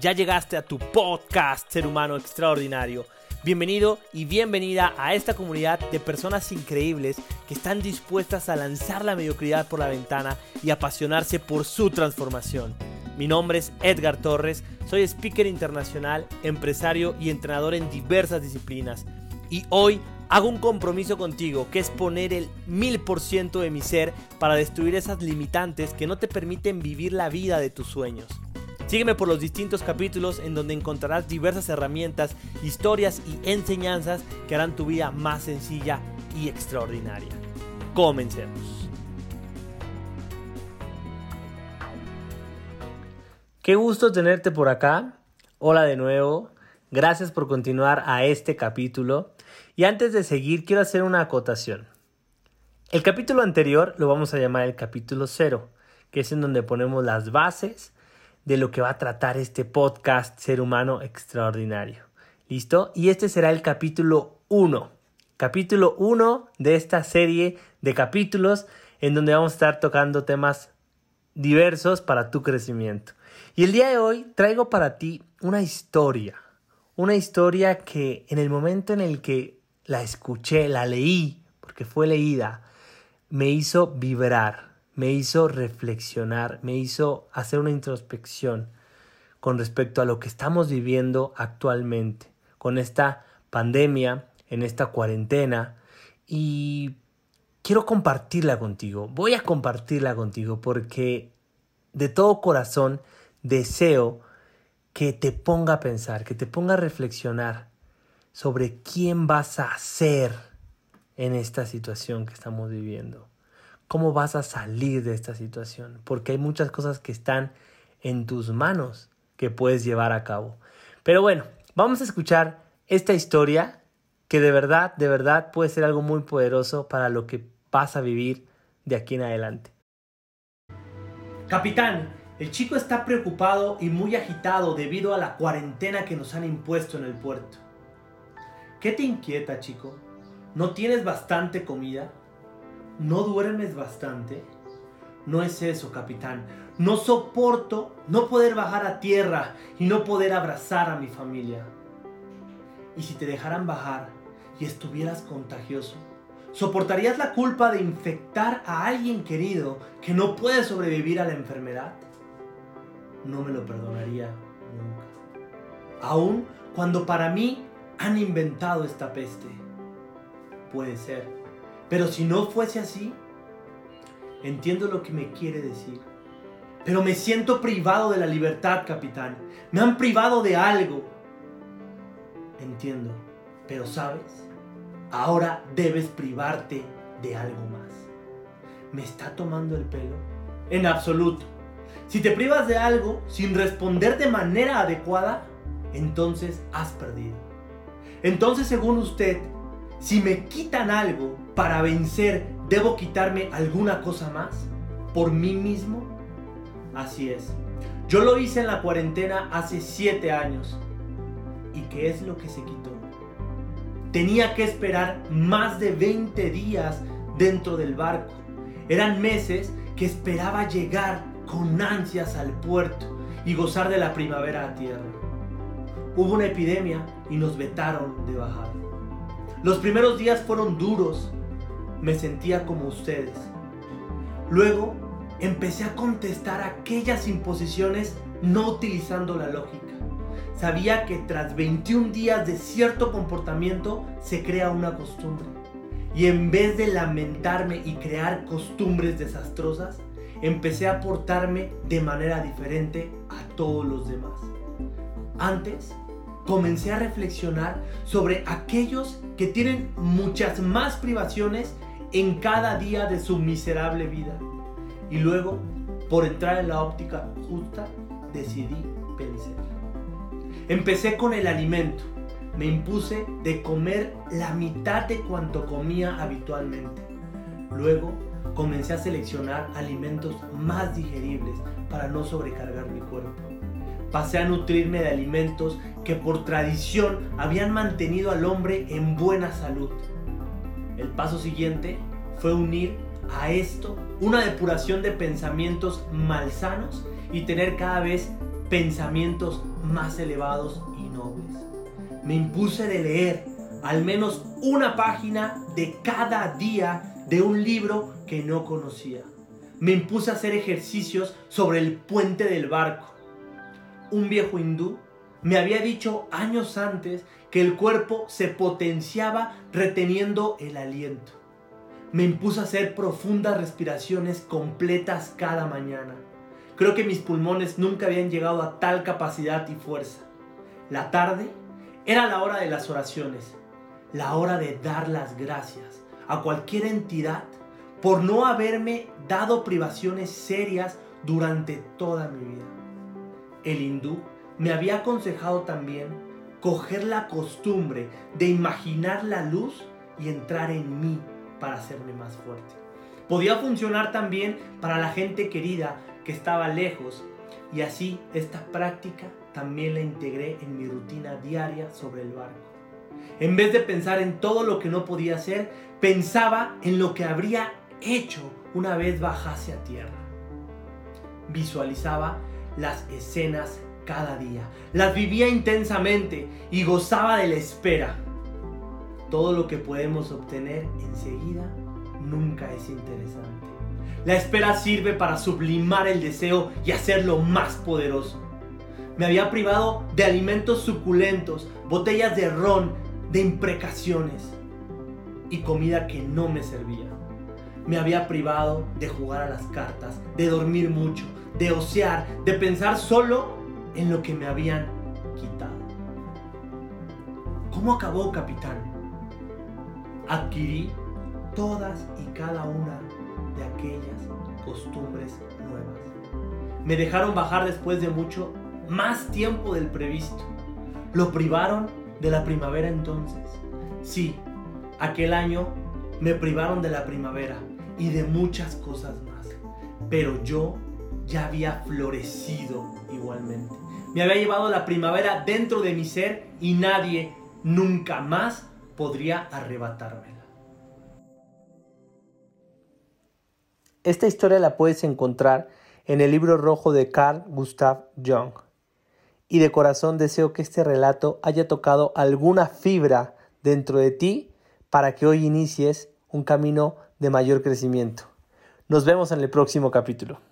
Ya llegaste a tu podcast Ser Humano Extraordinario. Bienvenido y bienvenida a esta comunidad de personas increíbles que están dispuestas a lanzar la mediocridad por la ventana y apasionarse por su transformación. Mi nombre es Edgar Torres, soy speaker internacional, empresario y entrenador en diversas disciplinas. Y hoy hago un compromiso contigo que es poner el mil por ciento de mi ser para destruir esas limitantes que no te permiten vivir la vida de tus sueños. Sígueme por los distintos capítulos en donde encontrarás diversas herramientas, historias y enseñanzas que harán tu vida más sencilla y extraordinaria. Comencemos. Qué gusto tenerte por acá. Hola de nuevo. Gracias por continuar a este capítulo. Y antes de seguir, quiero hacer una acotación. El capítulo anterior lo vamos a llamar el capítulo cero, que es en donde ponemos las bases de lo que va a tratar este podcast Ser Humano Extraordinario. ¿Listo? Y este será el capítulo 1. Capítulo 1 de esta serie de capítulos en donde vamos a estar tocando temas diversos para tu crecimiento. Y el día de hoy traigo para ti una historia. Una historia que en el momento en el que la escuché, la leí, porque fue leída, me hizo vibrar me hizo reflexionar, me hizo hacer una introspección con respecto a lo que estamos viviendo actualmente, con esta pandemia, en esta cuarentena, y quiero compartirla contigo, voy a compartirla contigo porque de todo corazón deseo que te ponga a pensar, que te ponga a reflexionar sobre quién vas a ser en esta situación que estamos viviendo cómo vas a salir de esta situación, porque hay muchas cosas que están en tus manos que puedes llevar a cabo. Pero bueno, vamos a escuchar esta historia que de verdad, de verdad puede ser algo muy poderoso para lo que vas a vivir de aquí en adelante. Capitán, el chico está preocupado y muy agitado debido a la cuarentena que nos han impuesto en el puerto. ¿Qué te inquieta, chico? ¿No tienes bastante comida? ¿No duermes bastante? No es eso, capitán. No soporto no poder bajar a tierra y no poder abrazar a mi familia. ¿Y si te dejaran bajar y estuvieras contagioso? ¿Soportarías la culpa de infectar a alguien querido que no puede sobrevivir a la enfermedad? No me lo perdonaría nunca. Aún cuando para mí han inventado esta peste. Puede ser pero si no fuese así, entiendo lo que me quiere decir. Pero me siento privado de la libertad, capitán. Me han privado de algo. Entiendo. Pero sabes, ahora debes privarte de algo más. ¿Me está tomando el pelo? En absoluto. Si te privas de algo sin responder de manera adecuada, entonces has perdido. Entonces, según usted, si me quitan algo para vencer, ¿debo quitarme alguna cosa más? ¿Por mí mismo? Así es. Yo lo hice en la cuarentena hace 7 años. ¿Y qué es lo que se quitó? Tenía que esperar más de 20 días dentro del barco. Eran meses que esperaba llegar con ansias al puerto y gozar de la primavera a tierra. Hubo una epidemia y nos vetaron de bajar. Los primeros días fueron duros. Me sentía como ustedes. Luego empecé a contestar aquellas imposiciones no utilizando la lógica. Sabía que tras 21 días de cierto comportamiento se crea una costumbre. Y en vez de lamentarme y crear costumbres desastrosas, empecé a portarme de manera diferente a todos los demás. Antes comencé a reflexionar sobre aquellos que tienen muchas más privaciones en cada día de su miserable vida. Y luego, por entrar en la óptica justa, decidí vencer. Empecé con el alimento. Me impuse de comer la mitad de cuanto comía habitualmente. Luego comencé a seleccionar alimentos más digeribles para no sobrecargar mi cuerpo pasé a nutrirme de alimentos que por tradición habían mantenido al hombre en buena salud. El paso siguiente fue unir a esto una depuración de pensamientos malsanos y tener cada vez pensamientos más elevados y nobles. Me impuse de leer al menos una página de cada día de un libro que no conocía. Me impuse a hacer ejercicios sobre el puente del barco. Un viejo hindú me había dicho años antes que el cuerpo se potenciaba reteniendo el aliento. Me impuse a hacer profundas respiraciones completas cada mañana. Creo que mis pulmones nunca habían llegado a tal capacidad y fuerza. La tarde era la hora de las oraciones, la hora de dar las gracias a cualquier entidad por no haberme dado privaciones serias durante toda mi vida. El hindú me había aconsejado también coger la costumbre de imaginar la luz y entrar en mí para hacerme más fuerte. Podía funcionar también para la gente querida que estaba lejos y así esta práctica también la integré en mi rutina diaria sobre el barco. En vez de pensar en todo lo que no podía hacer, pensaba en lo que habría hecho una vez bajase a tierra. Visualizaba las escenas cada día, las vivía intensamente y gozaba de la espera. Todo lo que podemos obtener enseguida nunca es interesante. La espera sirve para sublimar el deseo y hacerlo más poderoso. Me había privado de alimentos suculentos, botellas de ron, de imprecaciones y comida que no me servía. Me había privado de jugar a las cartas, de dormir mucho, de osear, de pensar solo en lo que me habían quitado. ¿Cómo acabó, capitán? Adquirí todas y cada una de aquellas costumbres nuevas. Me dejaron bajar después de mucho más tiempo del previsto. Lo privaron de la primavera entonces. Sí, aquel año me privaron de la primavera y de muchas cosas más. Pero yo ya había florecido igualmente. Me había llevado la primavera dentro de mi ser y nadie nunca más podría arrebatármela. Esta historia la puedes encontrar en el libro rojo de Carl Gustav Jung. Y de corazón deseo que este relato haya tocado alguna fibra dentro de ti para que hoy inicies un camino de mayor crecimiento. Nos vemos en el próximo capítulo.